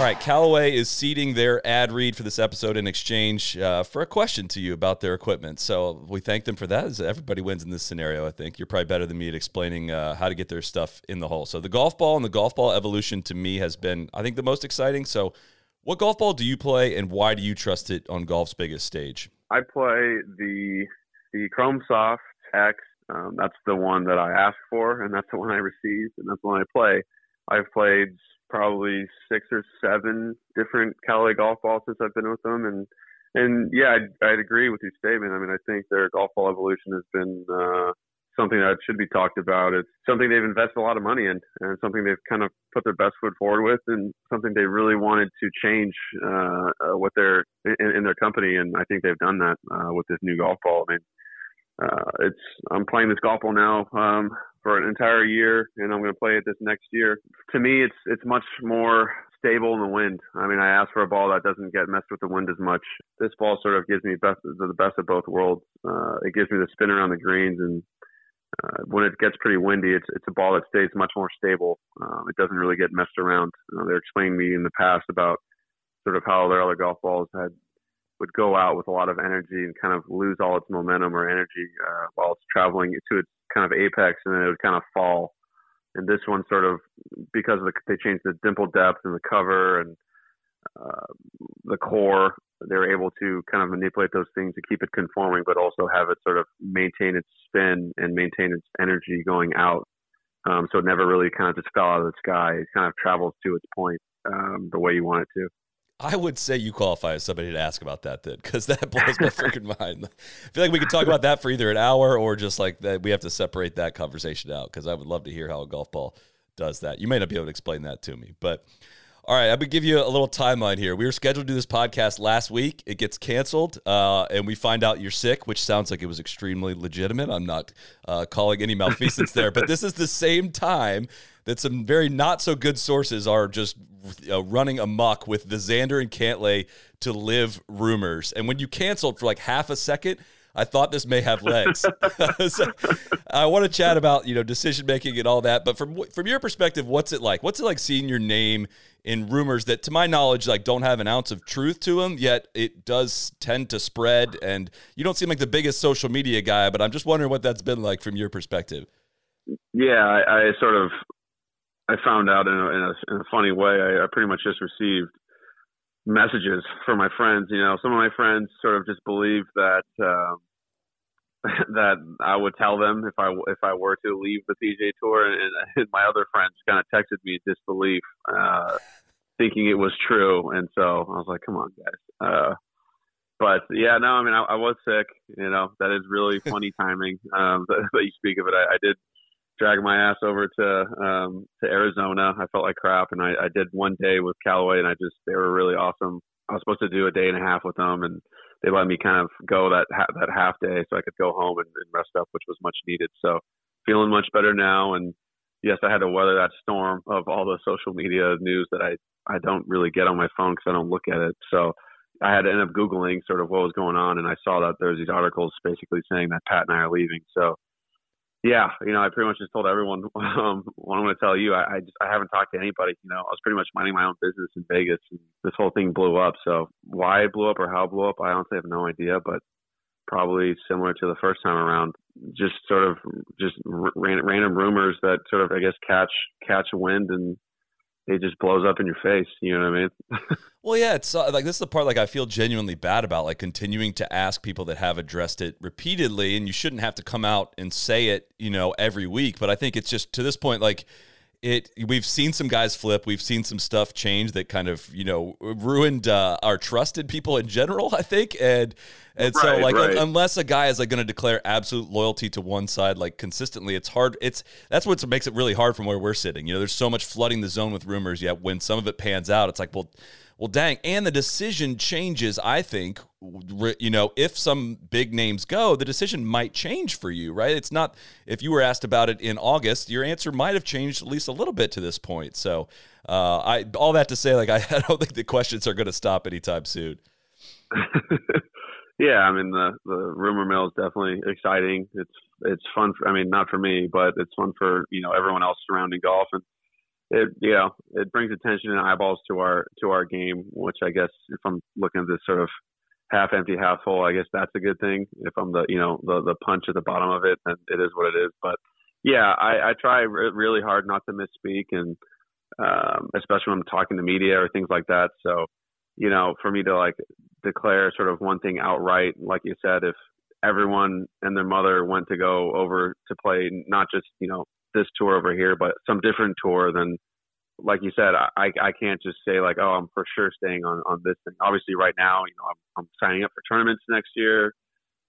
All right, Callaway is seeding their ad read for this episode in exchange uh, for a question to you about their equipment. So we thank them for that. As everybody wins in this scenario, I think. You're probably better than me at explaining uh, how to get their stuff in the hole. So the golf ball and the golf ball evolution to me has been, I think, the most exciting. So what golf ball do you play and why do you trust it on golf's biggest stage? I play the the Chrome Soft X. Um, that's the one that I asked for, and that's the one I received, and that's the one I play. I've played probably six or seven different Callaway golf balls since I've been with them, and and yeah, I'd, I'd agree with your statement. I mean, I think their golf ball evolution has been uh, something that should be talked about. It's something they've invested a lot of money in, and something they've kind of put their best foot forward with, and something they really wanted to change uh, uh, what their in, in their company, and I think they've done that uh, with this new golf ball. I mean, uh, it's I'm playing this golf ball now um, for an entire year, and I'm going to play it this next year. To me, it's it's much more stable in the wind. I mean, I asked for a ball that doesn't get messed with the wind as much. This ball sort of gives me best the best of both worlds. Uh, it gives me the spin around the greens, and uh, when it gets pretty windy, it's it's a ball that stays much more stable. Um, it doesn't really get messed around. Uh, they're explaining me in the past about sort of how their other golf balls had would go out with a lot of energy and kind of lose all its momentum or energy uh, while it's traveling to its kind of apex, and then it would kind of fall. And this one sort of because of the, they changed the dimple depth and the cover and uh, the core, they're able to kind of manipulate those things to keep it conforming, but also have it sort of maintain its spin and maintain its energy going out. Um, so it never really kind of just fell out of the sky. It kind of travels to its point um, the way you want it to. I would say you qualify as somebody to ask about that then, because that blows my freaking mind. I feel like we could talk about that for either an hour or just like that. We have to separate that conversation out because I would love to hear how a golf ball does that. You may not be able to explain that to me, but all right, I'm gonna give you a little timeline here. We were scheduled to do this podcast last week. It gets canceled, uh, and we find out you're sick, which sounds like it was extremely legitimate. I'm not uh, calling any malfeasance there, but this is the same time that some very not so good sources are just uh, running amok with the Xander and Cantlay to LIV rumors. And when you canceled for like half a second, I thought this may have legs. so I want to chat about you know decision making and all that. But from from your perspective, what's it like? What's it like seeing your name in rumors that, to my knowledge, like don't have an ounce of truth to them? Yet it does tend to spread. And you don't seem like the biggest social media guy, but I'm just wondering what that's been like from your perspective. Yeah, I, I sort of I found out in a, in a, in a funny way. I, I pretty much just received messages from my friends. You know, some of my friends sort of just believe that um, that I would tell them if I if I were to leave the PGA Tour, and, and my other friends kind of texted me disbelief, uh, thinking it was true. And so I was like, "Come on, guys." Uh, but yeah, no, I mean, I, I was sick. You know, that is really funny timing um, that, that you speak of it. I, I did drag my ass over to um, to Arizona. I felt like crap, and I, I did one day with Callaway, and I just they were really awesome. I was supposed to do a day and a half with them, and they let me kind of go that ha- that half day so I could go home and, and rest up, which was much needed. So feeling much better now, and yes, I had to weather that storm of all the social media news that I I don't really get on my phone because I don't look at it. So I had to end up googling sort of what was going on, and I saw that there's these articles basically saying that Pat and I are leaving. So yeah, you know, I pretty much just told everyone um, what I'm going to tell you. I, I just I haven't talked to anybody. You know, I was pretty much minding my own business in Vegas. And this whole thing blew up. So why it blew up or how it blew up, I honestly have no idea. But probably similar to the first time around, just sort of just random, random rumors that sort of I guess catch catch wind and it just blows up in your face. You know what I mean? well, yeah, it's uh, like this is the part like I feel genuinely bad about, like continuing to ask people that have addressed it repeatedly, and you shouldn't have to come out and say it, you know, every week. But I think it's just to this point, like it we've seen some guys flip we've seen some stuff change that kind of you know ruined uh, our trusted people in general i think and and right, so like right. unless a guy is like going to declare absolute loyalty to one side like consistently it's hard it's that's what makes it really hard from where we're sitting you know there's so much flooding the zone with rumors yet when some of it pans out it's like well Well, dang, and the decision changes. I think, you know, if some big names go, the decision might change for you, right? It's not if you were asked about it in August, your answer might have changed at least a little bit to this point. So, uh, I all that to say, like, I, I don't think the questions are going to stop anytime soon. yeah, I mean the the rumor mill is definitely exciting. It's it's fun. For, I mean, not for me, but it's fun for you know everyone else surrounding golf, and it you know it brings attention and eyeballs to our to our game, which I guess if I'm looking at this sort of half empty, half full, I guess that's a good thing. If I'm the you know the the punch at the bottom of it, then it is what it is. But yeah, I, I try re- really hard not to misspeak, and um, especially when I'm talking to media or things like that. So you know, for me to like declare sort of one thing outright. Like you said, if everyone and their mother went to go over to play not just you know this tour over here, but some different tour, than, like you said, I I can't just say like oh I'm for sure staying on on this thing. Obviously, right now you know I'm, I'm signing up for tournaments next year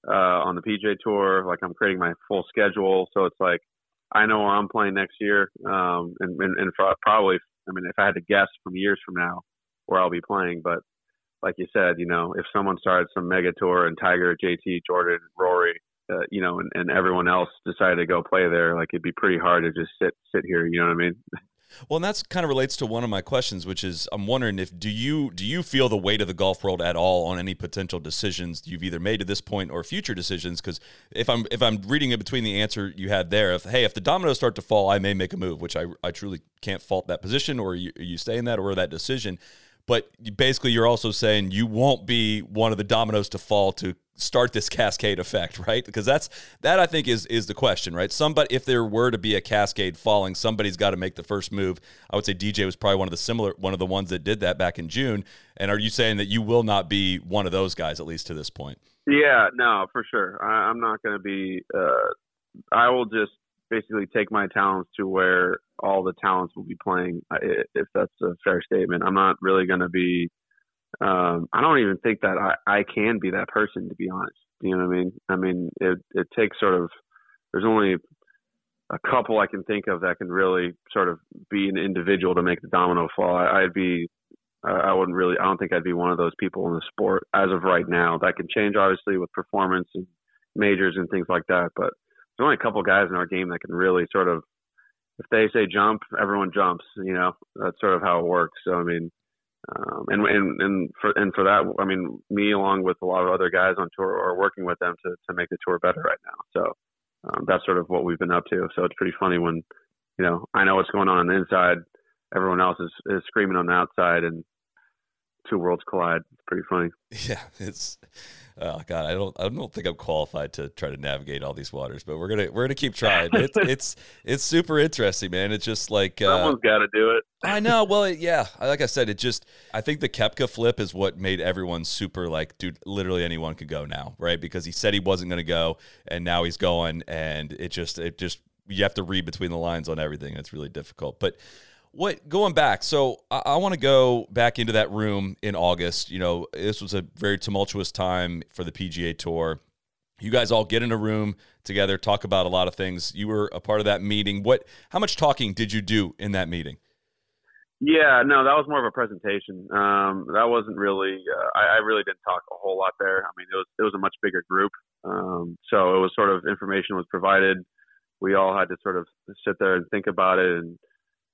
uh, on the PGA Tour. Like I'm creating my full schedule, so it's like I know where I'm playing next year, um, and and, and probably I mean if I had to guess from years from now where I'll be playing, but like you said, you know, if someone started some mega tour and Tiger, JT, Jordan, Rory, uh, you know, and, and everyone else decided to go play there, like it'd be pretty hard to just sit sit here. You know what I mean? Well, and that's kind of relates to one of my questions, which is I'm wondering if do you do you feel the weight of the golf world at all on any potential decisions you've either made to this point or future decisions? Because if I'm if I'm reading it between the answer you had there, if hey, if the dominoes start to fall, I may make a move, which I I truly can't fault that position or you, you stay in that or that decision. But basically, you're also saying you won't be one of the dominoes to fall to start this cascade effect, right? Because that's that I think is is the question, right? Somebody, if there were to be a cascade falling, somebody's got to make the first move. I would say DJ was probably one of the similar one of the ones that did that back in June. And are you saying that you will not be one of those guys at least to this point? Yeah, no, for sure. I, I'm not going to be. Uh, I will just basically take my talents to where all the talents will be playing, if that's a fair statement. I'm not really going to be. Um, I don't even think that I, I can be that person, to be honest. You know what I mean? I mean, it it takes sort of. There's only a couple I can think of that can really sort of be an individual to make the domino fall. I, I'd be. I wouldn't really. I don't think I'd be one of those people in the sport as of right now. That can change, obviously, with performance and majors and things like that. But there's only a couple guys in our game that can really sort of, if they say jump, everyone jumps. You know, that's sort of how it works. So I mean, um, and and and for and for that, I mean, me along with a lot of other guys on tour are working with them to to make the tour better right now. So um, that's sort of what we've been up to. So it's pretty funny when, you know, I know what's going on on the inside. Everyone else is, is screaming on the outside, and two worlds collide. It's pretty funny. Yeah, it's oh god, I don't I don't think I'm qualified to try to navigate all these waters, but we're gonna we're gonna keep trying. It's it's it's super interesting, man. It's just like uh, someone's got to do it. I know. Well, it, yeah, like I said, it just I think the Koepka flip is what made everyone super like, dude. Literally anyone could go now, right? Because he said he wasn't gonna go, and now he's going, and it just it just you have to read between the lines on everything. It's really difficult, but what going back so i, I want to go back into that room in august you know this was a very tumultuous time for the pga tour. You guys all get in a room together talk about a lot of things. You were a part of that meeting. What how much talking did you do in that meeting? Yeah no that was more of a presentation. Um, that wasn't really uh, I, I, really didn't talk a whole lot there. I mean it was it was a much bigger group. Um, so it was sort of information was provided. We all had to sort of sit there and think about it and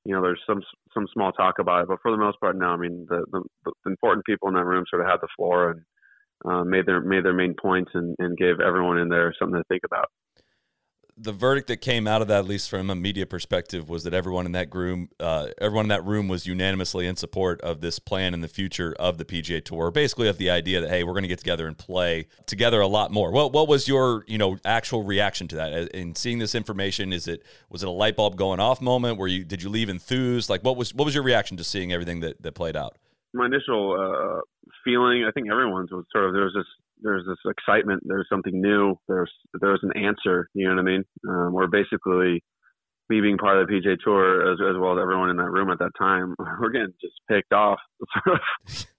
you know, there's some some small talk about it, but for the most part, no. I mean, the, the, the important people in that room sort of had the floor and uh, made their made their main points and, and gave everyone in there something to think about the verdict that came out of that, at least from a media perspective, was that everyone in that room, uh, everyone in that room, was unanimously in support of this plan in the future of the PGA Tour. Basically, of the idea that hey, we're going to get together and play together a lot more. What what was your you know actual reaction to that in seeing this information? Is it was it a light bulb going off moment? Where you did you leave enthused? Like what was what was your reaction to seeing everything that that played out? My initial uh, feeling, I think everyone's was sort of there was this there's this excitement. There's something new. There's there's an answer. You know what I mean? Um, we're basically me being part of the PGA Tour as, as well as everyone in that room at that time. We're getting just picked off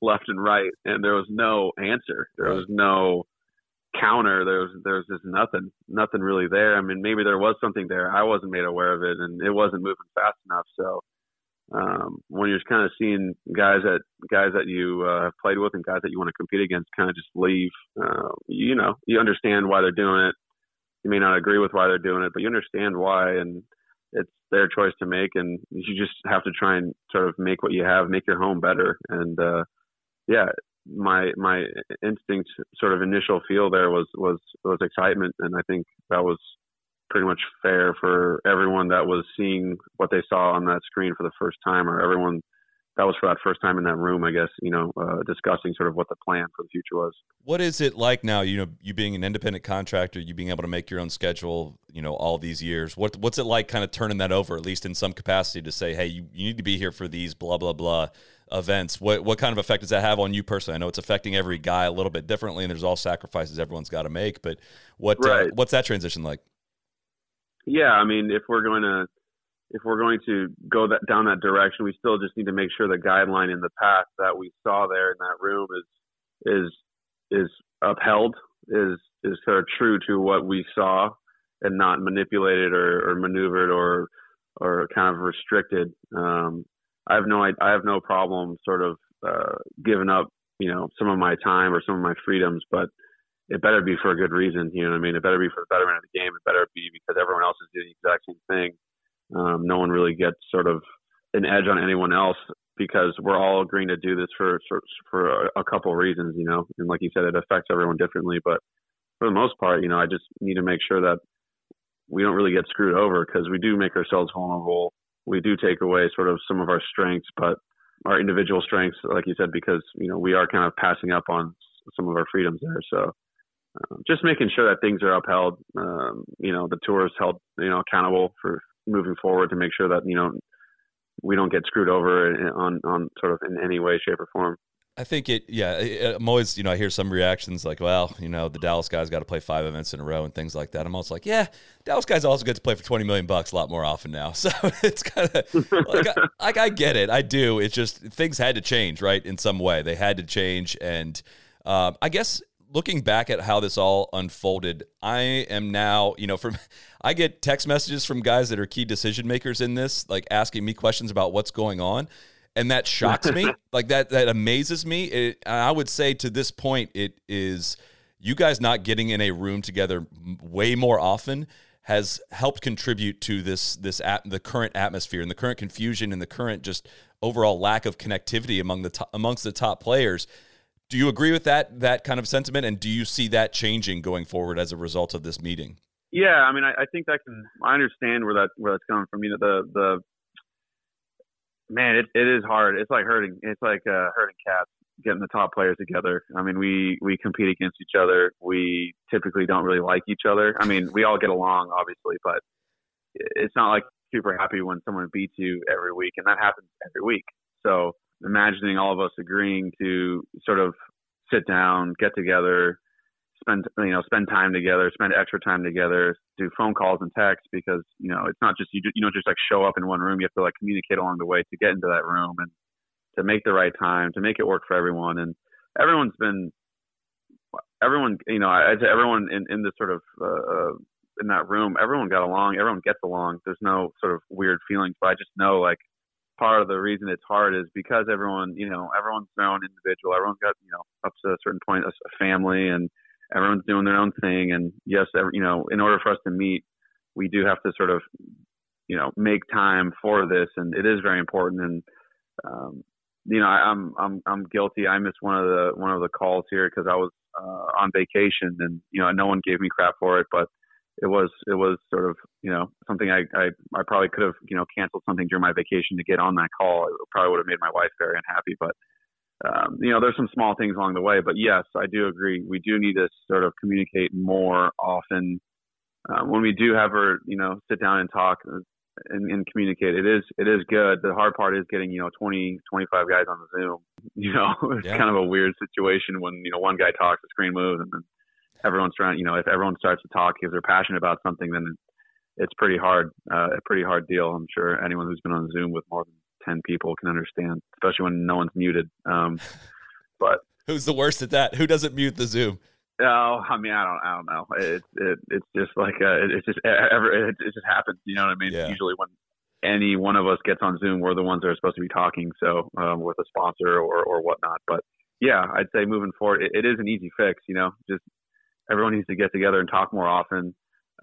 left and right, and there was no answer. There was no counter. There was there was just nothing, nothing really there. I mean, maybe there was something there. I wasn't made aware of it, and it wasn't moving fast enough. So um, when you're just kind of seeing guys that guys that you uh, have played with and guys that you want to compete against kind of just leave, uh, you know, you understand why they're doing it. You may not agree with why they're doing it, but you understand why, and it's their choice to make, and you just have to try and sort of make what you have, make your home better. And uh, yeah, my my instinct, sort of initial feel there was was was excitement, and I think that was pretty much fair for everyone that was seeing what they saw on that screen for the first time, or everyone that was for that first time in that room, I guess, you know, uh, discussing sort of what the plan for the future was. What is it like now, you know, you being an independent contractor, you being able to make your own schedule, you know, all these years, what, what's it like kind of turning that over, at least in some capacity to say, Hey, you, you need to be here for these blah, blah, blah events. What, what kind of effect does that have on you personally? I know it's affecting every guy a little bit differently and there's all sacrifices everyone's got to make, but what, uh, right. uh, what's that transition like? Yeah. I mean, if we're going to, if we're going to go that down that direction, we still just need to make sure the guideline in the past that we saw there in that room is is is upheld, is is sort of true to what we saw, and not manipulated or, or maneuvered or or kind of restricted. Um, I have no I have no problem sort of uh, giving up, you know, some of my time or some of my freedoms, but it better be for a good reason. You know what I mean? It better be for the betterment of the game. It better be because everyone else is doing the exact same thing. Um, no one really gets sort of an edge on anyone else because we're all agreeing to do this for for a, a couple of reasons, you know. And like you said, it affects everyone differently. But for the most part, you know, I just need to make sure that we don't really get screwed over because we do make ourselves vulnerable. We do take away sort of some of our strengths, but our individual strengths, like you said, because you know we are kind of passing up on some of our freedoms there. So um, just making sure that things are upheld. Um, you know, the tour is held you know accountable for moving forward to make sure that you know we don't get screwed over on on sort of in any way, shape, or form. I think it, yeah. I'm always, you know, I hear some reactions like, well, you know, the Dallas guys got to play five events in a row and things like that. I'm always like, yeah, Dallas guys also get to play for 20 million bucks a lot more often now. So it's kind of like, I, like, I get it. I do. It's just things had to change, right? In some way, they had to change. And um, I guess looking back at how this all unfolded, I am now, you know, from I get text messages from guys that are key decision makers in this, like asking me questions about what's going on. And that shocks me. like that that amazes me. It, I would say to this point, it is you guys not getting in a room together way more often has helped contribute to this this at, the current atmosphere and the current confusion and the current just overall lack of connectivity among the top, amongst the top players do you agree with that that kind of sentiment, and do you see that changing going forward as a result of this meeting? Yeah, I mean, I, I think that can. I understand where that where that's coming from. You know, the the man, it it is hard. It's like hurting. It's like uh, hurting cats getting the top players together. I mean, we we compete against each other. We typically don't really like each other. I mean, we all get along, obviously, but it's not like super happy when someone beats you every week, and that happens every week. So imagining all of us agreeing to sort of sit down, get together, spend you know spend time together, spend extra time together, do phone calls and texts because you know it's not just you you don't just like show up in one room. You have to like communicate along the way to get into that room and to make the right time to make it work for everyone. And everyone's been everyone you know I'd everyone in in this sort of uh, uh, in that room, everyone got along, everyone gets along. There's no sort of weird feelings, but I just know like part of the reason it's hard is because everyone, you know, everyone's their own individual. Everyone's got, you know, up to a certain point, a, family, and everyone's doing their own thing. And yes, every, you know, in order for us to meet, we do have to sort of, you know, make time for this, and it is very important. And um, you know, I, I'm I'm I'm guilty. I missed one of the one of the calls here because I was uh, on vacation, and you know, no one gave me crap for it, but it was it was sort of you know something I I, I probably could have you know canceled something during my vacation to get on that call. It probably would have made my wife very unhappy, but um, you know there's some small things along the way. But yes, I do agree. We do need to sort of communicate more often uh, when we do have her you know sit down and talk. And, and communicate. It is it is good. The hard part is getting you know 20, 25 guys on the Zoom. You know, it's yeah. kind of a weird situation when you know one guy talks, the screen moves, and then everyone's trying, you know, if everyone starts to talk because they're passionate about something, then it's pretty hard, uh, a pretty hard deal. I'm sure anyone who's been on Zoom with more than 10 people can understand, especially when no one's muted. Um, but who's the worst at that? Who doesn't mute the Zoom? Oh, I mean, I don't, I don't know. It's, it, it's just like, uh, it, it's just, ever, it, it just happens. You know what I mean? Yeah. Usually when, any one of us gets on Zoom, we're the ones that are supposed to be talking. So um, with a sponsor or or whatnot. But yeah, I'd say moving forward, it, it is an easy fix. You know, just everyone needs to get together and talk more often.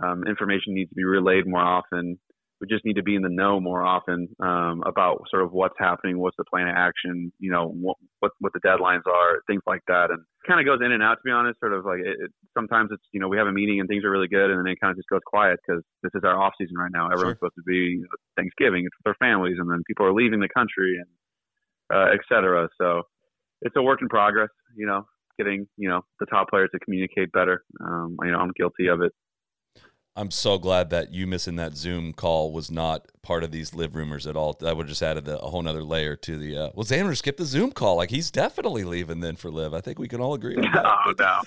Um, information needs to be relayed more often we just need to be in the know more often um, about sort of what's happening, what's the plan of action, you know, what what, what the deadlines are, things like that, and kind of goes in and out. To be honest, sort of like it, it, sometimes it's you know we have a meeting and things are really good, and then it kind of just goes quiet because this is our off season right now. Everyone's sure. supposed to be you know, Thanksgiving, it's with their families, and then people are leaving the country and uh, et cetera. So it's a work in progress, you know, getting you know the top players to communicate better. Um, you know, I'm guilty of it I'm so glad that you missing that Zoom call was not part of these LIV rumors at all. That would just added a whole other layer to the. Uh, well, Xander skipped the Zoom call. Like he's definitely leaving then for LIV. I think we can all agree. On that. oh no,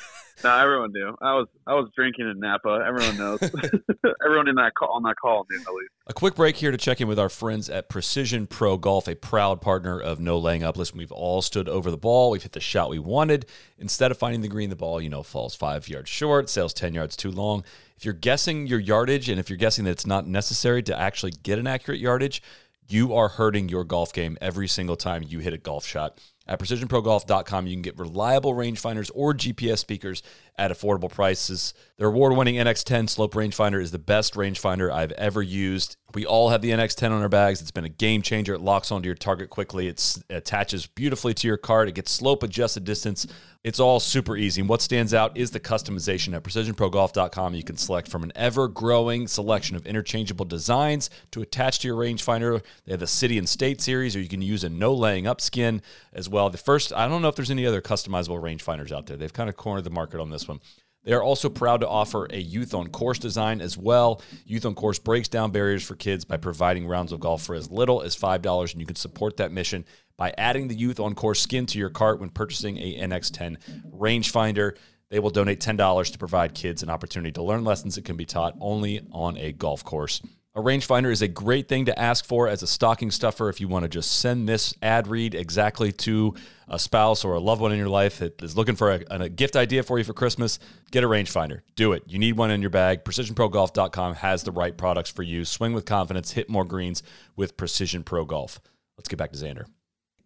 no, everyone knew. I was I was drinking in Napa. Everyone knows. everyone in that call on that call knew at least. A quick break here to check in with our friends at Precision Pro Golf, a proud partner of No Laying Up. Listen, we've all stood over the ball. We've hit the shot we wanted. Instead of finding the green, the ball you know falls five yards short, sails ten yards too long if you're guessing your yardage and if you're guessing that it's not necessary to actually get an accurate yardage, you are hurting your golf game every single time you hit a golf shot. At precisionprogolf.com, you can get reliable rangefinders or GPS speakers at affordable prices. Their award winning NX10 slope rangefinder is the best rangefinder I've ever used. We all have the NX10 on our bags. It's been a game changer. It locks onto your target quickly, it attaches beautifully to your cart, it gets slope adjusted distance. It's all super easy. And what stands out is the customization. At precisionprogolf.com, you can select from an ever growing selection of interchangeable designs to attach to your rangefinder. They have the city and state series, or you can use a no laying up skin as well. The first, I don't know if there's any other customizable rangefinders out there. They've kind of cornered the market on this one. They are also proud to offer a youth on course design as well. Youth on course breaks down barriers for kids by providing rounds of golf for as little as $5, and you can support that mission by adding the youth on course skin to your cart when purchasing a NX10 rangefinder. They will donate $10 to provide kids an opportunity to learn lessons that can be taught only on a golf course. A rangefinder is a great thing to ask for as a stocking stuffer if you want to just send this ad read exactly to a spouse or a loved one in your life that is looking for a, a gift idea for you for Christmas. Get a rangefinder. Do it. You need one in your bag. PrecisionProGolf.com has the right products for you. Swing with confidence, hit more greens with Precision Pro Golf. Let's get back to Xander.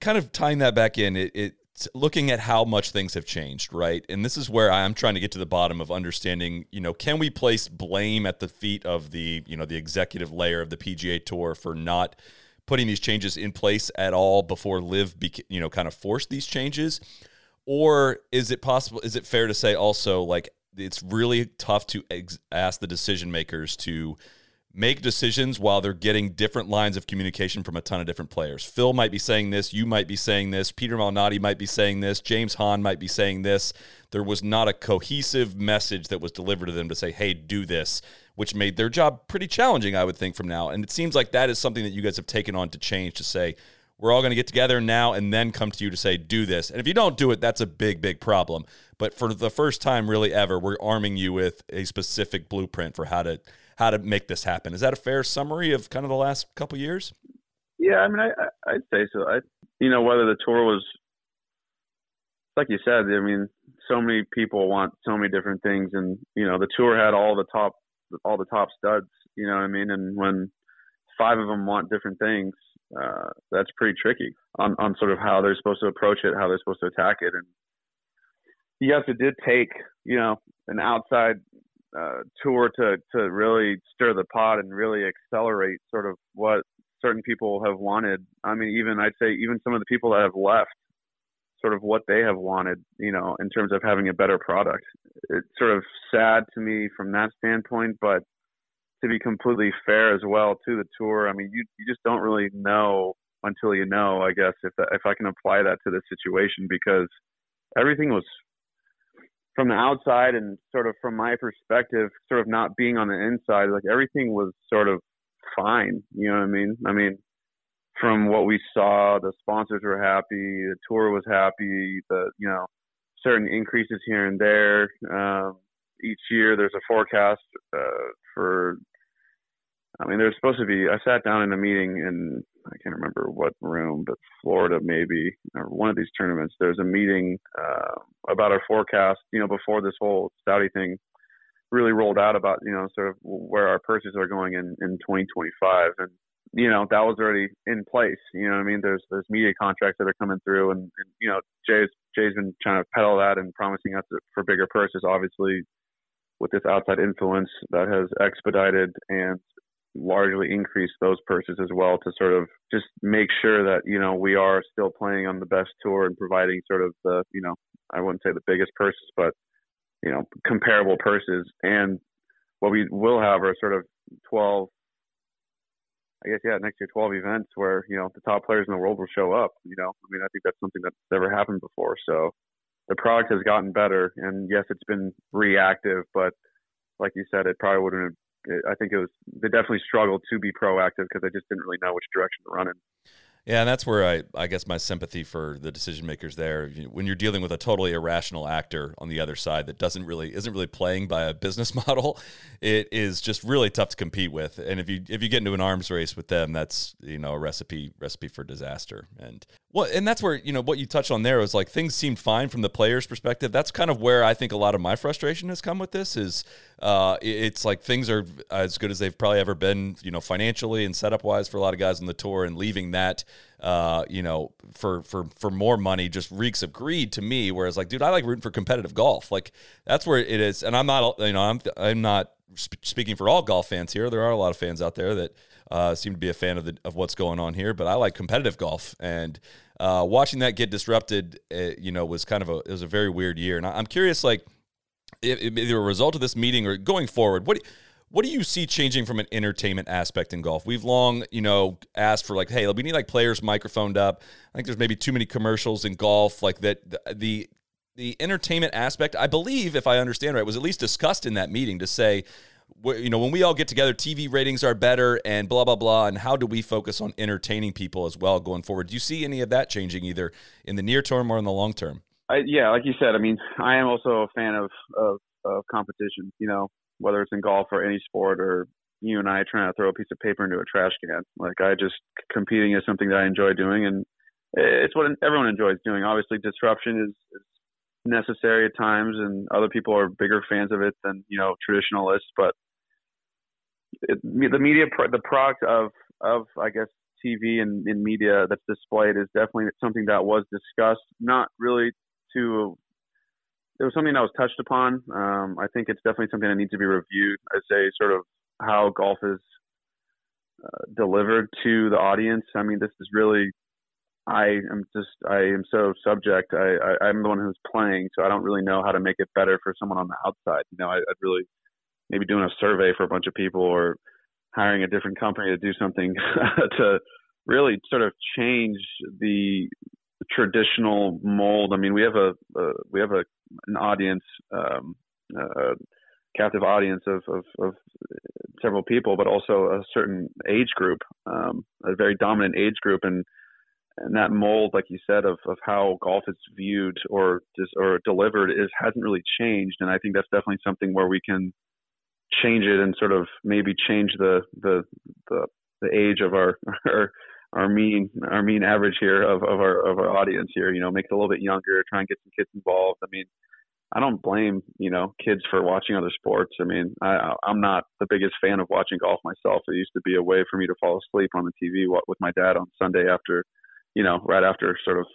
Kind of tying that back in, it, it looking at how much things have changed, right? And this is where I'm trying to get to the bottom of understanding, you know, can we place blame at the feet of the, you know, the executive layer of the PGA Tour for not putting these changes in place at all before LIV, you know, kind of forced these changes? Or is it possible, is it fair to say also, like, it's really tough to ex- ask the decision makers to, make decisions while they're getting different lines of communication from a ton of different players. Phil might be saying this, you might be saying this, Peter Malnati might be saying this, James Hahn might be saying this. There was not a cohesive message that was delivered to them to say, hey, do this, which made their job pretty challenging, I would think, from now. And it seems like that is something that you guys have taken on to change to say, we're all going to get together now and then come to you to say, do this. And if you don't do it, that's a big, big problem. But for the first time, really ever, we're arming you with a specific blueprint for how to how to make this happen. Is that a fair summary of kind of the last couple years? Yeah, I mean, I, I'd say so. I, you know, whether the tour was, like you said, I mean, so many people want so many different things, and you know, the tour had all the top, all the top studs. You know what I mean? And when five of them want different things, uh, that's pretty tricky on on sort of how they're supposed to approach it, how they're supposed to attack it, and yes, it did take you know an outside uh, tour to to really stir the pot and really accelerate sort of what certain people have wanted. I mean, even I'd say even some of the people that have left, sort of what they have wanted, you know, in terms of having a better product. It's sort of sad to me from that standpoint, but to be completely fair as well to the tour, I mean, you you just don't really know until you know, I guess, if if I can apply that to the situation because everything was from the outside and sort of from my perspective, sort of not being on the inside, like everything was sort of fine. You know what I mean? I mean, from what we saw, the sponsors were happy, the tour was happy, the you know certain increases here and there. Um, each year, there's a forecast uh, for I mean, there's supposed to be. I sat down in a meeting in I can't remember what room, but Florida maybe or one of these tournaments. There's a meeting uh, about our forecast. You know, before this whole Saudi thing really rolled out about you know sort of where our purses are going in in 2025, and you know that was already in place. You know what I mean? There's there's media contracts that are coming through, and, and you know Jay's Jay's been trying to peddle that and promising us for bigger purses. Obviously, with this outside influence that has expedited and largely increase those purses as well to sort of just make sure that you know we are still playing on the best tour and providing sort of the you know I wouldn't say the biggest purses, but you know comparable purses. And what we will have are sort of 12 I guess yeah, next year twelve events where you know the top players in the world will show up. You know, I mean, I think that's something that's never happened before. So the product has gotten better, and yes, it's been reactive, but like you said, it probably wouldn't. Have, I think it was they definitely struggled to be proactive because they just didn't really know which direction to run in. Yeah, and that's where I, I guess my sympathy for the decision makers there. When you're dealing with a totally irrational actor on the other side that doesn't really isn't really playing by a business model, it is just really tough to compete with. And if you if you get into an arms race with them, that's you know a recipe recipe for disaster. And well, and that's where you know what you touched on there was like things seemed fine from the players' perspective. That's kind of where I think a lot of my frustration has come with this. Is uh, it's like things are as good as they've probably ever been, you know, financially and setup wise for a lot of guys on the tour, and leaving that, uh, you know, for for for more money just reeks of greed to me. Whereas, like, dude, I like rooting for competitive golf. Like that's where it is, and I'm not, you know, I'm I'm not speaking for all golf fans here. There are a lot of fans out there that uh, seem to be a fan of the of what's going on here, but I like competitive golf and. Uh, watching that get disrupted, uh, you know, was kind of a it was a very weird year, and I'm curious, like, either a result of this meeting or going forward, what do, what do you see changing from an entertainment aspect in golf? We've long, you know, asked for like, hey, we need like players microphoned up. I think there's maybe too many commercials in golf, like that. The the entertainment aspect, I believe, if I understand right, was at least discussed in that meeting to say, you know, when we all get together, TV ratings are better, and blah blah blah. And how do we focus on entertaining people as well going forward? Do you see any of that changing either in the near term or in the long term? I, yeah, like you said, I mean, I am also a fan of, of, of competition. You know, whether it's in golf or any sport, or you and I trying to throw a piece of paper into a trash can. Like I just competing is something that I enjoy doing, and it's what everyone enjoys doing. Obviously, disruption is, is necessary at times, and other people are bigger fans of it than you know traditionalists. But it, the media, the product of of I guess TV and in media that's displayed is definitely something that was discussed, not really to it was something that was touched upon. Um, I think it's definitely something that needs to be reviewed. I say sort of how golf is uh, delivered to the audience. I mean, this is really I am just I am so subject. I, I am the one who's playing, so I don't really know how to make it better for someone on the outside. You know, I, I'd really maybe doing a survey for a bunch of people or hiring a different company to do something to really sort of change the traditional mold. I mean, we have a, a we have a an audience, um, a captive audience of, of, of, several people, but also a certain age group, um, a very dominant age group, and and that mold, like you said, of, of how golf is viewed or just, or delivered is hasn't really changed, and I think that's definitely something where we can change it and sort of maybe change the the the, the age of our, our our mean our mean average here of, of our of our audience here. You know, make it a little bit younger, try and get some kids involved. I mean, I don't blame you know kids for watching other sports. I mean, I I'm not the biggest fan of watching golf myself. It used to be a way for me to fall asleep on the TV with my dad on Sunday after, you know, right after sort of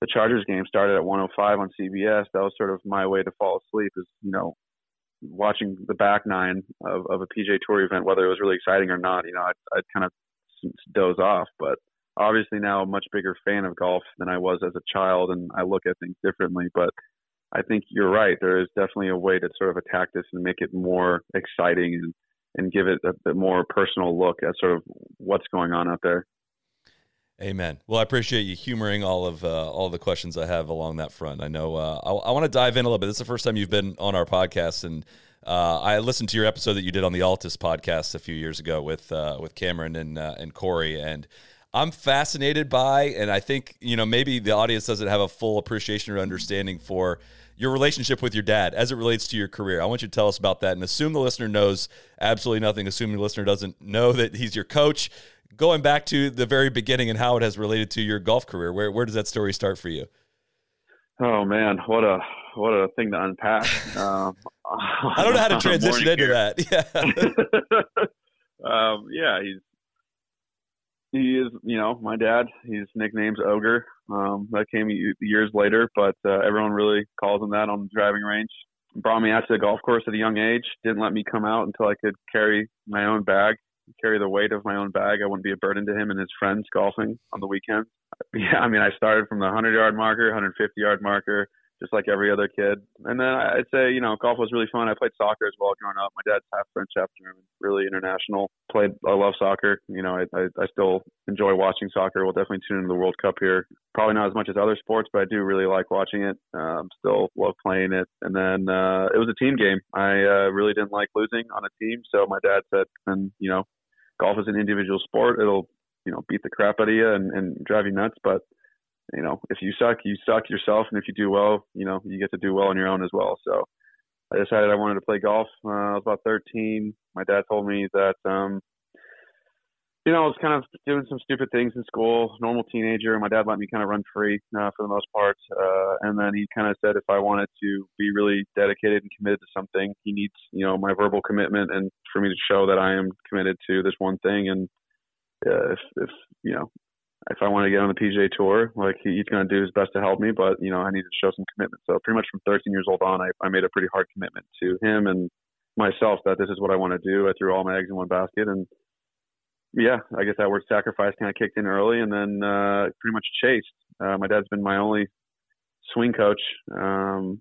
the Chargers game started at 105 on CBS. That was sort of my way to fall asleep. Is you know watching the back nine of, of a PGA Tour event, whether it was really exciting or not. You know, I'd, I'd kind of doze off. But obviously now a much bigger fan of golf than I was as a child, and I look at things differently. But I think you're right. There is definitely a way to sort of attack this and make it more exciting and and give it a bit more personal look at sort of what's going on out there. Amen. Well, I appreciate you humoring all of uh, all the questions I have along that front. I know uh, I, I want to dive in a little bit. This is the first time you've been on our podcast, and uh, I listened to your episode that you did on the Altus podcast a few years ago with uh, with Cameron and uh, and Corey, and I'm fascinated by, and I think you know maybe the audience doesn't have a full appreciation or understanding for your relationship with your dad as it relates to your career. I want you to tell us about that, and assume the listener knows absolutely nothing. Assume the listener doesn't know that he's your coach. Going back to the very beginning and how it has related to your golf career, where where does that story start for you? Oh man, what a what a thing to unpack. Um, I don't know how to transition into that. Yeah. um, yeah, he's he is, you know, my dad. His nickname's Ogre. Um, that came years later, but uh, everyone really calls him that on the driving range. Brought me out to the golf course at a young age. Didn't let me come out until I could carry my own bag, carry the weight of my own bag. I wouldn't be a burden to him and his friends golfing on the weekends. Yeah, I mean, I started from the 100 yard marker, 150 yard marker, just like every other kid. And then I'd say, you know, golf was really fun. I played soccer as well growing up. My dad's half French, half German, really international. Played, I love soccer. You know, I, I, I still enjoy watching soccer. We'll definitely tune into the World Cup here. Probably not as much as other sports, but I do really like watching it. Um, still love playing it. And then uh, it was a team game. I uh, really didn't like losing on a team. So my dad said, and, you know, golf is an individual sport. It'll, you know, beat the crap out of you and, and drive you nuts. But you know, if you suck, you suck yourself, and if you do well, you know, you get to do well on your own as well. So I decided I wanted to play golf. Uh, I was about 13. My dad told me that, um, you know, I was kind of doing some stupid things in school, normal teenager. My dad let me kind of run free uh, for the most part. Uh, and then he kind of said if I wanted to be really dedicated and committed to something, he needs, you know, my verbal commitment and for me to show that I am committed to this one thing. And uh, if, if, you know, if I want to get on the PGA Tour, like he's going to do his best to help me, but you know I need to show some commitment. So pretty much from 13 years old on, I, I made a pretty hard commitment to him and myself that this is what I want to do. I threw all my eggs in one basket, and yeah, I guess that word sacrifice kind of kicked in early, and then uh, pretty much chased. Uh, my dad's been my only swing coach um,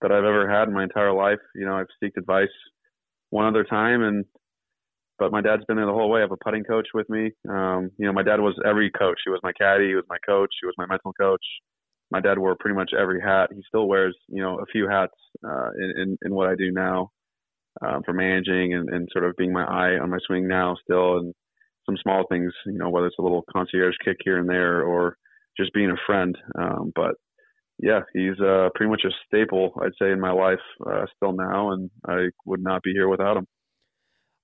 that I've ever had in my entire life. You know, I've sought advice one other time, and but my dad's been there the whole way. I have a putting coach with me. Um, you know, my dad was every coach. He was my caddy. He was my coach. He was my mental coach. My dad wore pretty much every hat. He still wears, you know, a few hats uh, in, in, in what I do now um, for managing and, and sort of being my eye on my swing now still, and some small things, you know, whether it's a little concierge kick here and there or just being a friend. Um, but yeah, he's uh, pretty much a staple, I'd say, in my life uh, still now, and I would not be here without him.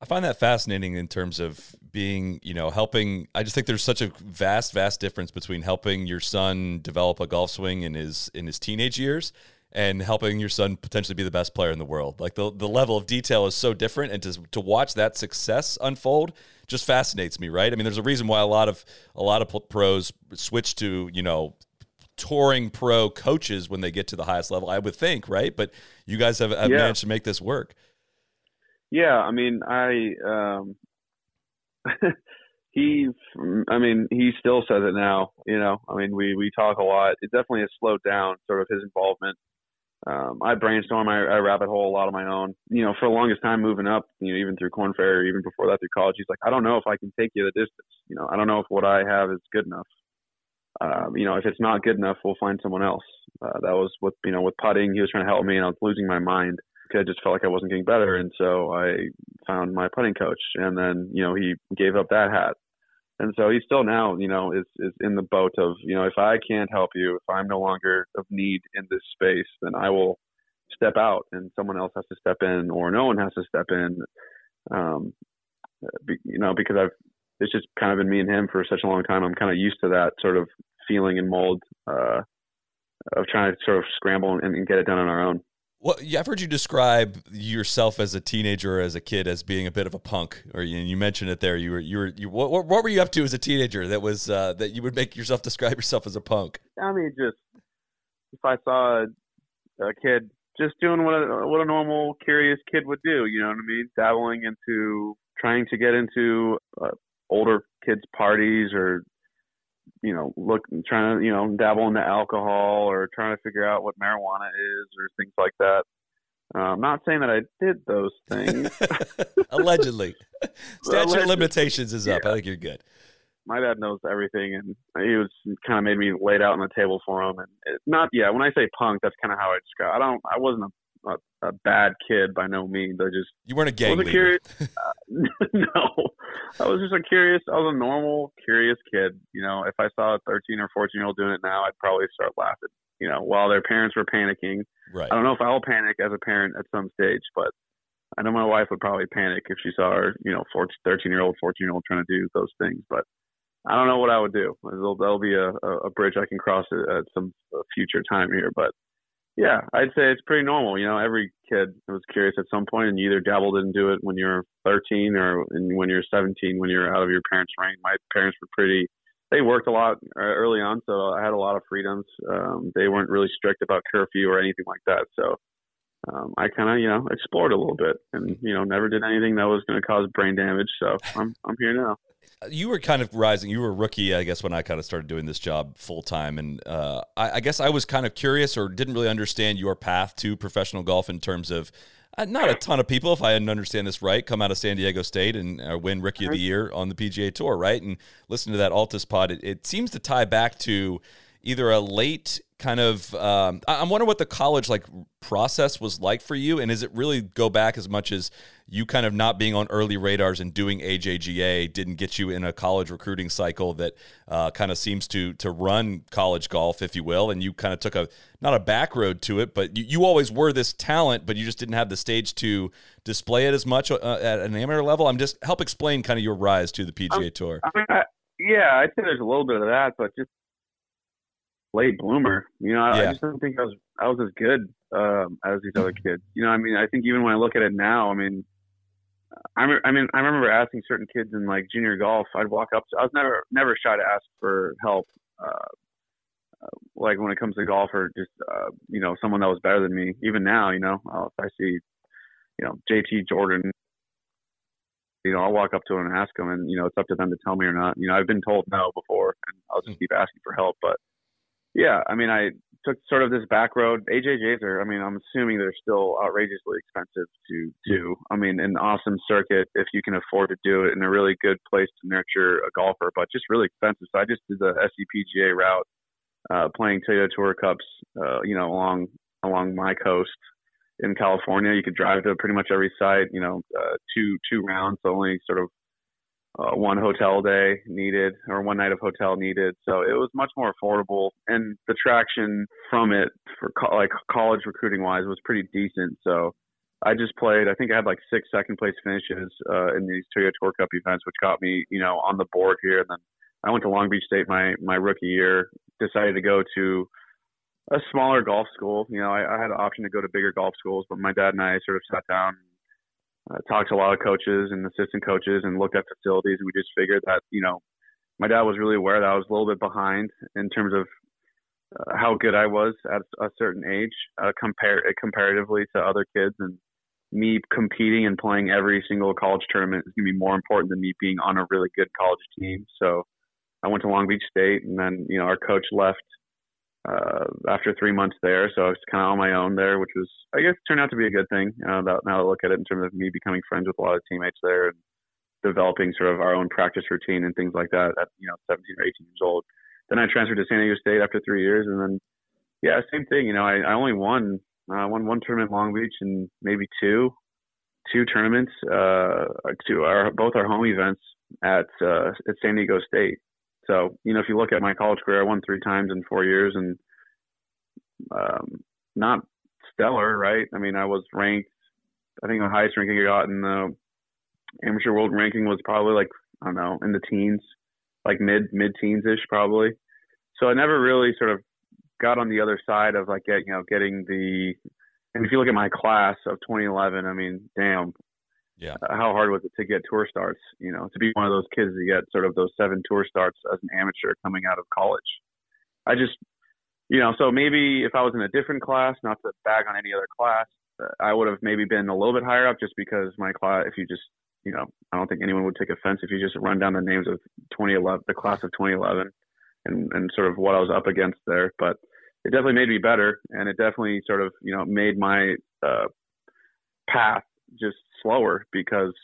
I find that fascinating in terms of being, you know, helping. I just think there's such a vast, vast difference between helping your son develop a golf swing in his in his teenage years and helping your son potentially be the best player in the world. Like the the level of detail is so different, and to to watch that success unfold just fascinates me. Right? I mean, there's a reason why a lot of a lot of pros switch to you know touring pro coaches when they get to the highest level. I would think, right? But you guys have, have yeah. managed to make this work. Yeah, I mean, I um, he, I mean, he still says it now. You know, I mean, we we talk a lot. It definitely has slowed down, sort of his involvement. Um, I brainstorm, I, I rabbit hole a lot of my own. You know, for the longest time moving up, you know, even through Korn Ferry, even before that through college, he's like, I don't know if I can take you the distance. You know, I don't know if what I have is good enough. Um, you know, if it's not good enough, we'll find someone else. Uh, that was with, you know, with putting, he was trying to help me, and I was losing my mind. I just felt like I wasn't getting better, and so I found my putting coach, and then you know he gave up that hat, and so he still now you know is is in the boat of you know if I can't help you, if I'm no longer of need in this space, then I will step out, and someone else has to step in, or no one has to step in, um, you know because I've it's just kind of been me and him for such a long time. I'm kind of used to that sort of feeling and mold uh, of trying to sort of scramble and, and get it done on our own. Well, yeah, I've heard you describe yourself as a teenager or as a kid as being a bit of a punk, or you, you mentioned it there. You were, you were, you, what, what were you up to as a teenager that was uh, that you would make yourself describe yourself as a punk? I mean, just if I saw a, a kid just doing what a, what a normal curious kid would do, you know what I mean, dabbling into trying to get into uh, older kids' parties or you know, look, trying to, you know, dabble into alcohol or trying to figure out what marijuana is or things like that. Uh, I'm not saying that I did those things. Allegedly. Statute Allegedly. of limitations is up. Yeah. I think you're good. My dad knows everything, and he was kind of made me laid out on the table for him. And it, not, yeah, when I say punk, that's kind of how I describe. I don't, I wasn't a a, a, bad kid by no means. I just you weren't a gang leader. Curious, uh, no, I was just a curious. I was a normal, curious kid. You know, if I saw a 13 or 14 year old doing it now, I'd probably start laughing. You know, while their parents were panicking. Right. I don't know if I'll panic as a parent at some stage, but I know my wife would probably panic if she saw her, you know, 14, 13 year old, 14 year old trying to do those things. But I don't know what I would do. There'll, there'll be a, a bridge I can cross at some future time here, but Yeah, I'd say it's pretty normal. You know, every kid was curious at some point, and you either dabbled into it when you're 13 or when you're 17, when you're out of your parents' reign. My parents were pretty. They worked a lot uh, early on, so I had a lot of freedoms. Um, they weren't really strict about curfew or anything like that. So um, I kind of, you know, explored a little bit, and you know, never did anything that was going to cause brain damage. So I'm I'm here now you were kind of rising. You were a rookie, I guess, when I kind of started doing this job full time, and uh, I, I, guess I was kind of curious or didn't really understand your path to professional golf in terms of uh, not a ton of people, if I didn't understand this right, come out of San Diego State and uh, win Rookie of the Year on the PGA Tour, right? And listen to that Altus pod. It, it seems to tie back to either a late kind of um, i'm wondering what the college like process was like for you and is it really go back as much as you kind of not being on early radars and doing ajga didn't get you in a college recruiting cycle that uh, kind of seems to to run college golf if you will and you kind of took a not a back road to it but you, you always were this talent but you just didn't have the stage to display it as much uh, at an amateur level? I'm just help explain kind of your rise to the pga um, tour. I mean, I, yeah i'd say there's a little bit of that but just late bloomer. You know, I, yeah. I just don't think I was I was as good um, as these other kids. You know, I mean, I think even when I look at it now, I mean, I, me- I mean, I remember asking certain kids in like junior golf. I'd walk up. To, I was never never shy to ask for help. Uh, uh, like when it comes to golf or just uh, you know someone that was better than me. Even now, you know, uh, if I see you know JT Jordan, you know, I'll walk up to him and ask him, and you know, it's up to them to tell me or not. You know, I've been told no before, and I'll just keep asking for help. But yeah, I mean, I took sort of this back road. AJGs are, I mean, I'm assuming they're still outrageously expensive to do. I mean, an awesome circuit if you can afford to do it, and a really good place to nurture a golfer, but just really expensive. So I just did the SCPGA route, uh, playing Toyota Tour Cups, uh, you know, along along my coast in California. You could drive to pretty much every site. You know, uh, two two rounds, so only sort of uh, one hotel day needed or one night of hotel needed. So it was much more affordable, and the traction from it for co- like college recruiting wise was pretty decent. So I just played. I think I had like six second place finishes uh, in these Toyota Tour Cup events, which got me, you know, on the board here. And then I went to Long Beach State my my rookie year. Decided to go to a smaller golf school. You know, I, I had an option to go to bigger golf schools, but my dad and I sort of sat down uh, talked to a lot of coaches and assistant coaches and looked at facilities and we just figured that you know my dad was really aware that I was a little bit behind in terms of uh, how good I was at a certain age uh, compare comparatively to other kids. And me competing and playing every single college tournament is going to be more important than me being on a really good college team. So I went to Long Beach State and then you know our coach left uh, after three months there. So I was kind of on my own there, which was, I guess, turned out to be a good thing. Uh, that, now I look at it in terms of me becoming friends with a lot of teammates there and developing sort of our own practice routine and things like that at, you know, 17 or 18 years old. Then I transferred to San Diego State after three years. And then, yeah, same thing. You know, I, I only won, uh, won one tournament in Long Beach and maybe two, two tournaments, uh, two, our, both our home events at, uh, at San Diego State. So, you know, if you look at my college career, I won three times in four years and um, not stellar, right? I mean, I was ranked, I think the highest ranking I got in the amateur world ranking was probably like, I don't know, in the teens, like mid, mid teens ish probably. So I never really sort of got on the other side of like, you know, getting the, and if you look at my class of 2011, I mean, damn, yeah. How hard was it to get tour starts? You know, to be one of those kids to get sort of those seven tour starts as an amateur coming out of college. I just, you know, so maybe if I was in a different class, not to bag on any other class, uh, I would have maybe been a little bit higher up just because my class, if you just, you know, I don't think anyone would take offense if you just run down the names of 2011, the class of 2011 and, and sort of what I was up against there. But it definitely made me better and it definitely sort of, you know, made my uh, path just slower because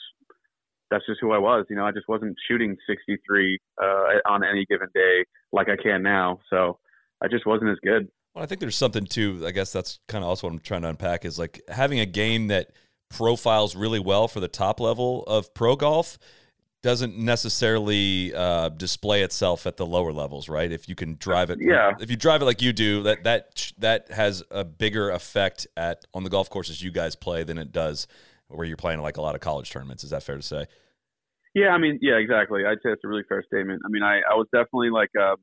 that's just who I was. You know, I just wasn't shooting 63 uh, on any given day like I can now. So I just wasn't as good. Well, I think there's something too. I guess that's kind of also what I'm trying to unpack is like having a game that profiles really well for the top level of pro golf doesn't necessarily uh, display itself at the lower levels, right? If you can drive it, yeah. If you drive it like you do, that that that has a bigger effect at on the golf courses you guys play than it does where you're playing like a lot of college tournaments. Is that fair to say? Yeah, I mean, yeah, exactly. I'd say it's a really fair statement. I mean, I, I was definitely like, um,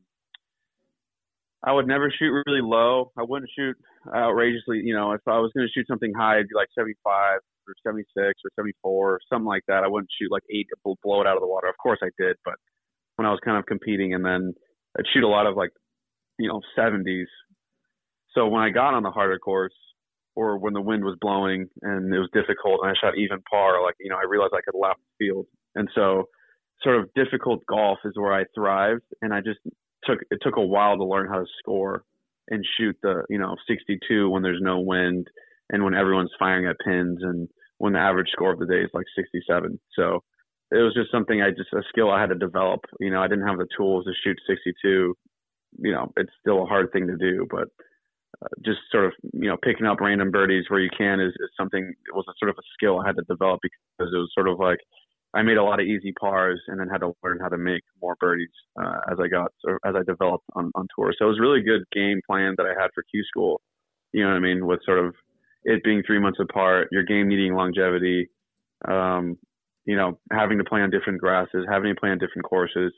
I would never shoot really low. I wouldn't shoot outrageously. You know, if I was going to shoot something high, it'd be like 75 or 76 or 74 or something like that. I wouldn't shoot like eight, blow it out of the water. Of course I did, but when I was kind of competing, and then I'd shoot a lot of like, you know, 70s. So when I got on the harder course, or when the wind was blowing and it was difficult, and I shot even par, like you know, I realized I could lap the field, and so sort of difficult golf is where I thrived, and I just took it took a while to learn how to score and shoot the you know 62 when there's no wind and when everyone's firing at pins and when the average score of the day is like 67 so it was just something i just a skill i had to develop. You know i didn't have the tools to shoot 62 you know it's still a hard thing to do but just sort of you know picking up random birdies where you can is, is something it was a sort of a skill i had to develop because it was sort of like I made a lot of easy pars and then had to learn how to make more birdies uh, as I got or as I developed on, on tour. So it was a really good game plan that I had for Q school. You know what I mean? With sort of it being three months apart, your game needing longevity, um, you know, having to play on different grasses, having to play on different courses.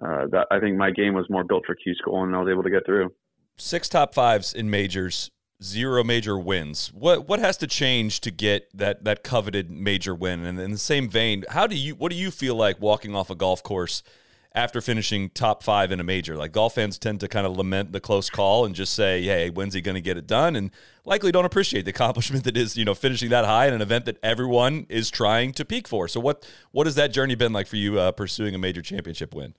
Uh, that I think my game was more built for Q school, and I was able to get through. Six top fives in majors zero major wins. What what has to change to get that that coveted major win? And in the same vein, how do you what do you feel like walking off a golf course after finishing top five in a major? Like golf fans tend to kind of lament the close call and just say, "Hey, when's he going to get it done?" And likely don't appreciate the accomplishment that is you know finishing that high in an event that everyone is trying to peak for. So what what has that journey been like for you uh, pursuing a major championship win?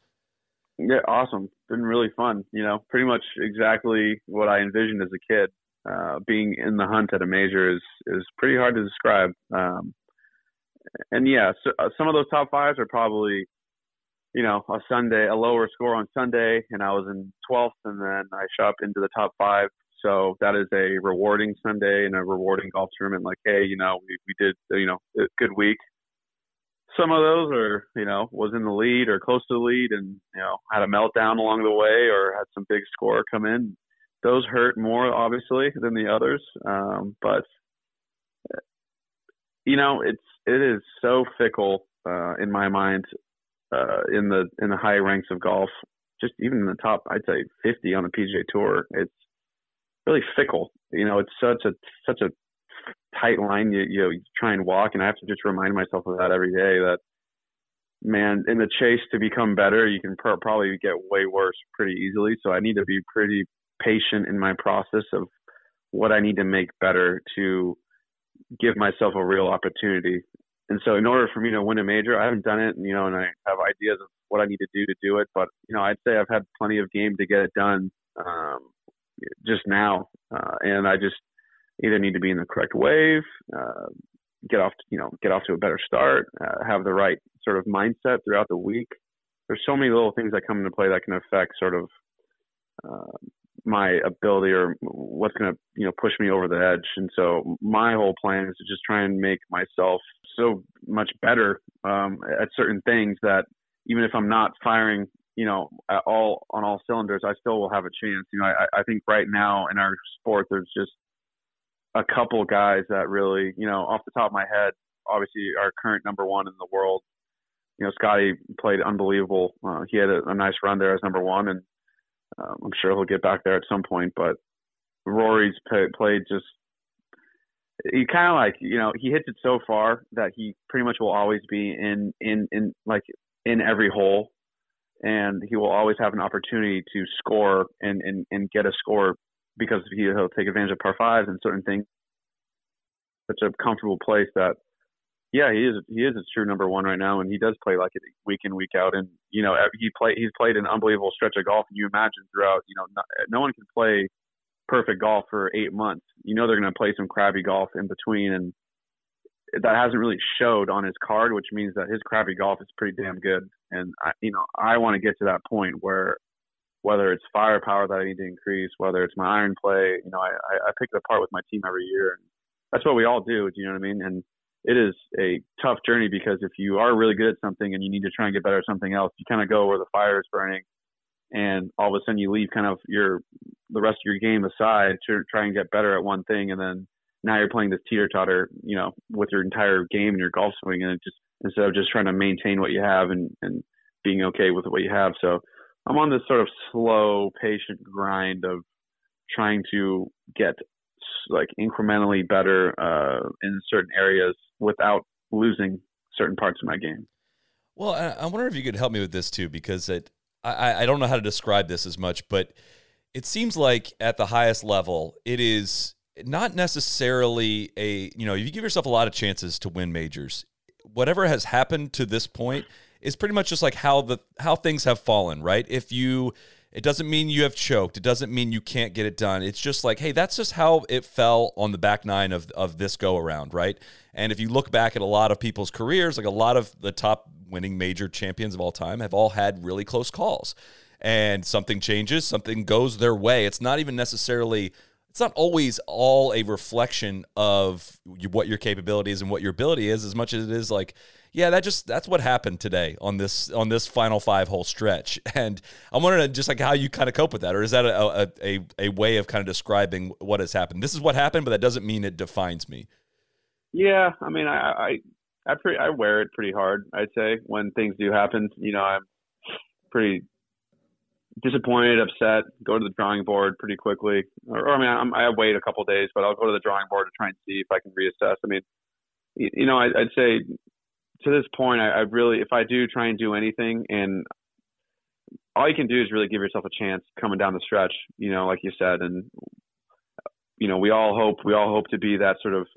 Yeah, awesome. Been really fun. You know, pretty much exactly what I envisioned as a kid uh, being in the hunt at a major is is pretty hard to describe. Um, and yeah, so, uh, some of those top fives are probably, you know, a Sunday, a lower score on Sunday, and I was in 12th, and then I shot into the top five. So that is a rewarding Sunday and a rewarding golf tournament. Like, hey, you know, we, we did, you know, a good week. Some of those are, you know, was in the lead or close to the lead, and you know, had a meltdown along the way or had some big score come in those hurt more obviously than the others. Um, but you know, it's it is so fickle uh, in my mind uh, in the in the high ranks of golf. Just even in the top, I'd say 50 on the PGA Tour. It's really fickle. You know, it's such a such a tight line you you, know, you try and walk, and I have to just remind myself of that every day. That man, in the chase to become better, you can pr- probably get way worse pretty easily. So I need to be pretty patient in my process of what I need to make better to give myself a real opportunity. And so, in order for me to win a major, I haven't done it, you know, and I have ideas of what I need to do to do it. But you know, I'd say I've had plenty of game to get it done um, just now, uh, and I just either need to be in the correct wave, uh, get off, you know, get off to a better start, uh, have the right sort of mindset throughout the week. There's so many little things that come into play that can affect sort of uh, my ability or what's going to you know push me over the edge and so my whole plan is to just try and make myself so much better um, at certain things that even if i'm not firing you know all on all cylinders i still will have a chance you know i, I think right now in our sport there's just a couple guys that really you know off the top of my head obviously our current number one in the world. You know Scottie played unbelievable. Uh, he had a, a nice run there as number one and um, I'm sure he'll get back there at some point, but Rory's play, played just he kind of like you know he hits it so far that he pretty much will always be in in in like in every hole and he will always have an opportunity to score and and, and get a score because he, he'll take advantage of par fives and certain things such a comfortable place that yeah, he is. He is a true number one right now, and he does play like it week in week out. And you know, he play. He's played an unbelievable stretch of golf. And you imagine throughout, you know, no, no one can play perfect golf for eight months. You know, they're going to play some crabby golf in between, and that hasn't really showed on his card, which means that his crabby golf is pretty damn good. And I, you know, I want to get to that point where whether it's firepower that I need to increase, whether it's my iron play, you know, I, I pick it apart with my team every year, and that's what we all do. Do you know what I mean? And it is a tough journey because if you are really good at something and you need to try and get better at something else, you kind of go where the fire is burning, and all of a sudden you leave kind of your the rest of your game aside to try and get better at one thing, and then now you're playing this teeter totter, you know, with your entire game and your golf swing, and it just instead of just trying to maintain what you have and and being okay with what you have. So I'm on this sort of slow, patient grind of trying to get like incrementally better uh, in certain areas without losing certain parts of my game. Well, I, wonder if you could help me with this too, because it, I, I don't know how to describe this as much, but it seems like at the highest level, it is not necessarily a, you know, if you give yourself a lot of chances to win majors. Whatever has happened to this point is pretty much just like how the how things have fallen, right? If you it doesn't mean you have choked. It doesn't mean you can't get it done. It's just like, hey, that's just how it fell on the back nine of, of this go around, right? And if you look back at a lot of people's careers, like a lot of the top winning major champions of all time have all had really close calls. And something changes, something goes their way. It's not even necessarily it's not always all a reflection of what your capabilities and what your ability is as much as it is like yeah, that just that's what happened today on this on this final five hole stretch. And I'm wondering uh, just like how you kind of cope with that, or is that a a, a way of kind of describing what has happened? This is what happened, but that doesn't mean it defines me. Yeah, I mean, I I I, I wear it pretty hard. I'd say when things do happen, you know, I'm pretty disappointed, upset, go to the drawing board pretty quickly. Or, or I mean, I'm, I wait a couple days, but I'll go to the drawing board to try and see if I can reassess. I mean, you, you know, I, I'd say to this point, I, I really, if I do try and do anything, and all you can do is really give yourself a chance coming down the stretch. You know, like you said, and you know, we all hope we all hope to be that sort of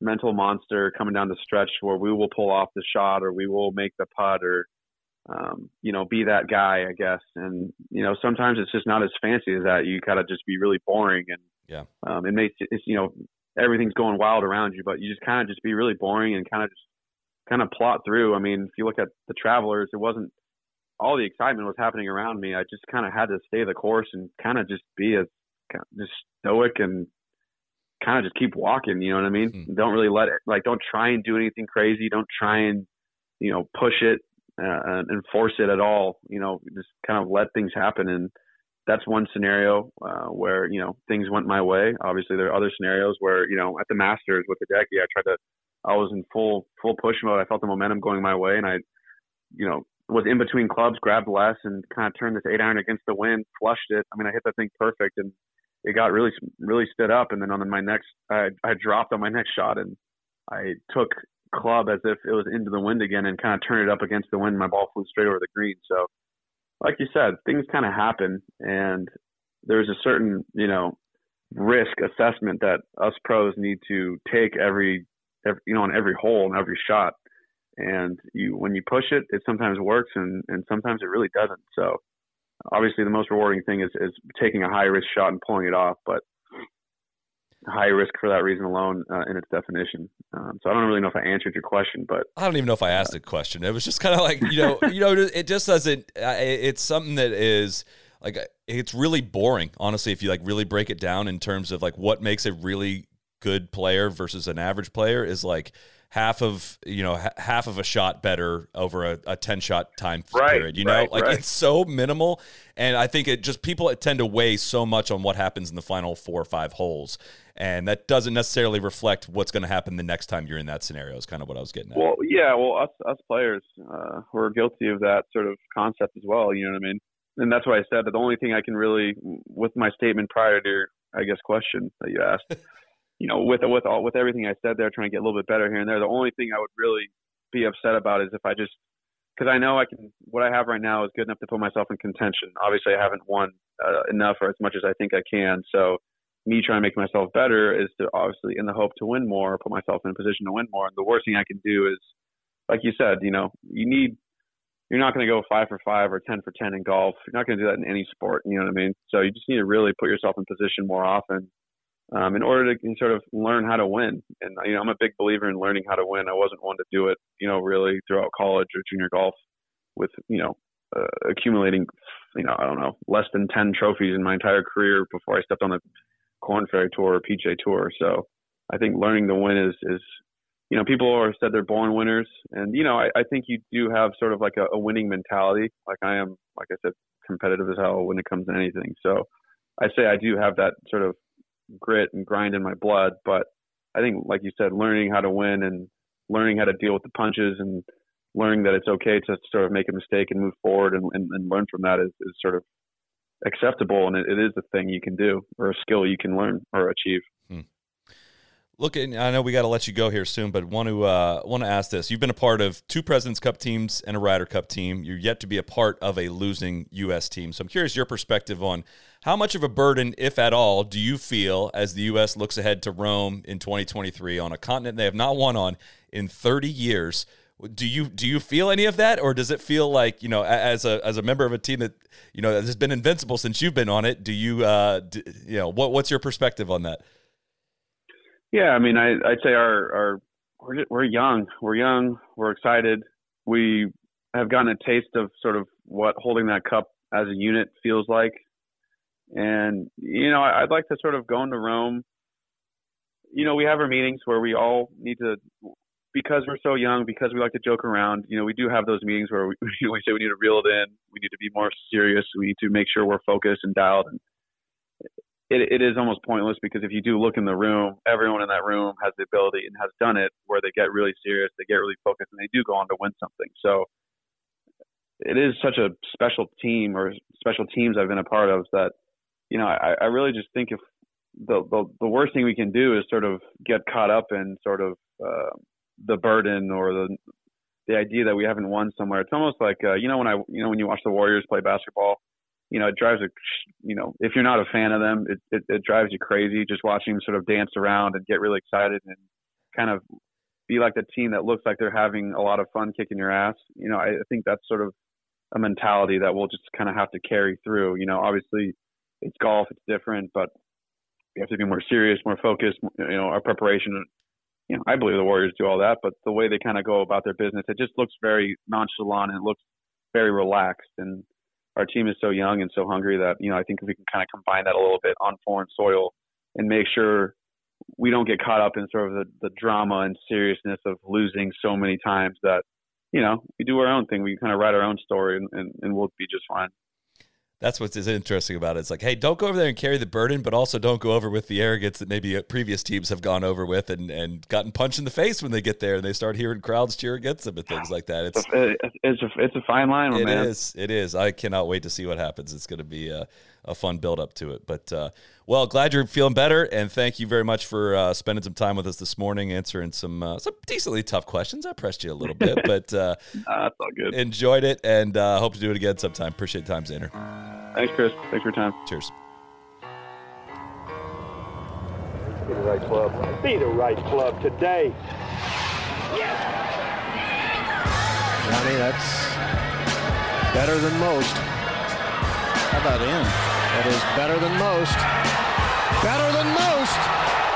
mental monster coming down the stretch where we will pull off the shot or we will make the putt or um, you know, be that guy, I guess. And you know, sometimes it's just not as fancy as that. You gotta just be really boring, and yeah, um, it makes it's you know everything's going wild around you, but you just kind of just be really boring and kind of just kind of plot through. I mean, if you look at the Travelers, it wasn't all the excitement was happening around me. I just kind of had to stay the course and kind of just be as just stoic and kind of just keep walking. You know what I mean? Mm-hmm. Don't really let it like don't try and do anything crazy. Don't try and you know push it uh, and force it at all. You know, just kind of let things happen and. That's one scenario uh, where you know things went my way. Obviously, there are other scenarios where you know at the Masters with Hideki, I tried to I was in full full push mode. I felt the momentum going my way, and I, you know, was in between clubs, grabbed less, and kind of turned this eight iron against the wind, flushed it. I mean, I hit that thing perfect, and it got really really stood up. And then on my next, I, I dropped on my next shot, and I took club as if it was into the wind again, and kind of turned it up against the wind. My ball flew straight over the green. So, like you said, things kind of happen, and there's a certain you know risk assessment that us pros need to take every every, you know, on every hole and every shot. And you, when you push it, it sometimes works and, and sometimes it really doesn't. So obviously the most rewarding thing is, is taking a high risk shot and pulling it off, but high risk for that reason alone uh, in its definition. Um, so I don't really know if I answered your question, but I don't even know if I asked a question. It was just kind of like you know, you know, it just doesn't. It's something that is like it's really boring, honestly. If you like really break it down in terms of like what makes a really good player versus an average player is like half of you know h- half of a shot better over a, a 10 shot time right, period you know? right, like right. it's so minimal and i think it just people tend to weigh so much on what happens in the final four or five holes and that doesn't necessarily reflect what's going to happen the next time you're in that scenario is kind of what i was getting at. Well yeah well us us players uh, we're guilty of that sort of concept as well you know what i mean? And that's why i said that the only thing i can really with my statement prior to your i guess question that you asked you know, with with all with everything I said there, trying to get a little bit better here and there. The only thing I would really be upset about is if I just because I know I can. What I have right now is good enough to put myself in contention. Obviously, I haven't won uh, enough or as much as I think I can. So, me trying to make myself better is to obviously in the hope to win more, put myself in a position to win more. And the worst thing I can do is, like you said, you know, you need. You're not going to go five for five or ten for ten in golf. You're not going to do that in any sport. You know what I mean? So you just need to really put yourself in position more often um, in order to sort of learn how to win. And you know, I'm a big believer in learning how to win. I wasn't one to do it, you know, really throughout college or junior golf with you know uh, accumulating, you know, I don't know, less than ten trophies in my entire career before I stepped on the Corn Ferry Tour or PGA Tour. So I think learning to win is is you know, people are said they're born winners, and you know, I, I think you do have sort of like a, a winning mentality. Like I am, like I said, competitive as hell when it comes to anything. So I say I do have that sort of grit and grind in my blood. But I think, like you said, learning how to win and learning how to deal with the punches and learning that it's okay to sort of make a mistake and move forward and, and, and learn from that is, is sort of acceptable and it, it is a thing you can do or a skill you can learn or achieve. Look, I know we got to let you go here soon, but want to uh, want to ask this: You've been a part of two Presidents Cup teams and a Ryder Cup team. You're yet to be a part of a losing U.S. team. So I'm curious your perspective on how much of a burden, if at all, do you feel as the U.S. looks ahead to Rome in 2023 on a continent they have not won on in 30 years. Do you do you feel any of that, or does it feel like you know, as a as a member of a team that you know has been invincible since you've been on it? Do you uh, do, you know what what's your perspective on that? Yeah, I mean, I, I'd say our, our we're, we're young, we're young, we're excited. We have gotten a taste of sort of what holding that cup as a unit feels like, and you know, I'd like to sort of go into Rome. You know, we have our meetings where we all need to, because we're so young, because we like to joke around. You know, we do have those meetings where we, we say we need to reel it in, we need to be more serious, we need to make sure we're focused and dialed. And it, it is almost pointless because if you do look in the room, everyone in that room has the ability and has done it where they get really serious, they get really focused, and they do go on to win something. So it is such a special team or special teams I've been a part of that, you know, I, I really just think if the, the the worst thing we can do is sort of get caught up in sort of uh, the burden or the the idea that we haven't won somewhere. It's almost like uh, you know when I you know when you watch the Warriors play basketball you know, it drives a, you know, if you're not a fan of them, it, it, it drives you crazy just watching them sort of dance around and get really excited and kind of be like the team that looks like they're having a lot of fun kicking your ass. You know, I, I think that's sort of a mentality that we'll just kind of have to carry through. You know, obviously it's golf, it's different, but we have to be more serious, more focused. You know, our preparation. You know, I believe the Warriors do all that, but the way they kind of go about their business, it just looks very nonchalant and it looks very relaxed. And our team is so young and so hungry that you know I think if we can kind of combine that a little bit on foreign soil and make sure we don't get caught up in sort of the, the drama and seriousness of losing so many times that you know we do our own thing. We kind of write our own story and, and, and we'll be just fine that's what's interesting about it. It's like, hey, don't go over there and carry the burden, but also don't go over with the arrogance that maybe uh, previous teams have gone over with and, and gotten punched in the face when they get there and they start hearing crowds cheer against them and things like that. It's it's a, it's a fine line, it man. It is. It is. I cannot wait to see what happens. It's going to be a, a fun build up to it. But uh, well, glad you're feeling better, and thank you very much for uh, spending some time with us this morning, answering some uh, some decently tough questions. I pressed you a little bit, but uh, that's all good. Enjoyed it, and uh, hope to do it again sometime. Appreciate the time, Xander. Thanks, Chris. Thanks for your time. Cheers. Be the right club. Be the right club today. Johnny, that's better than most. How about in? That is better than most. Better than most.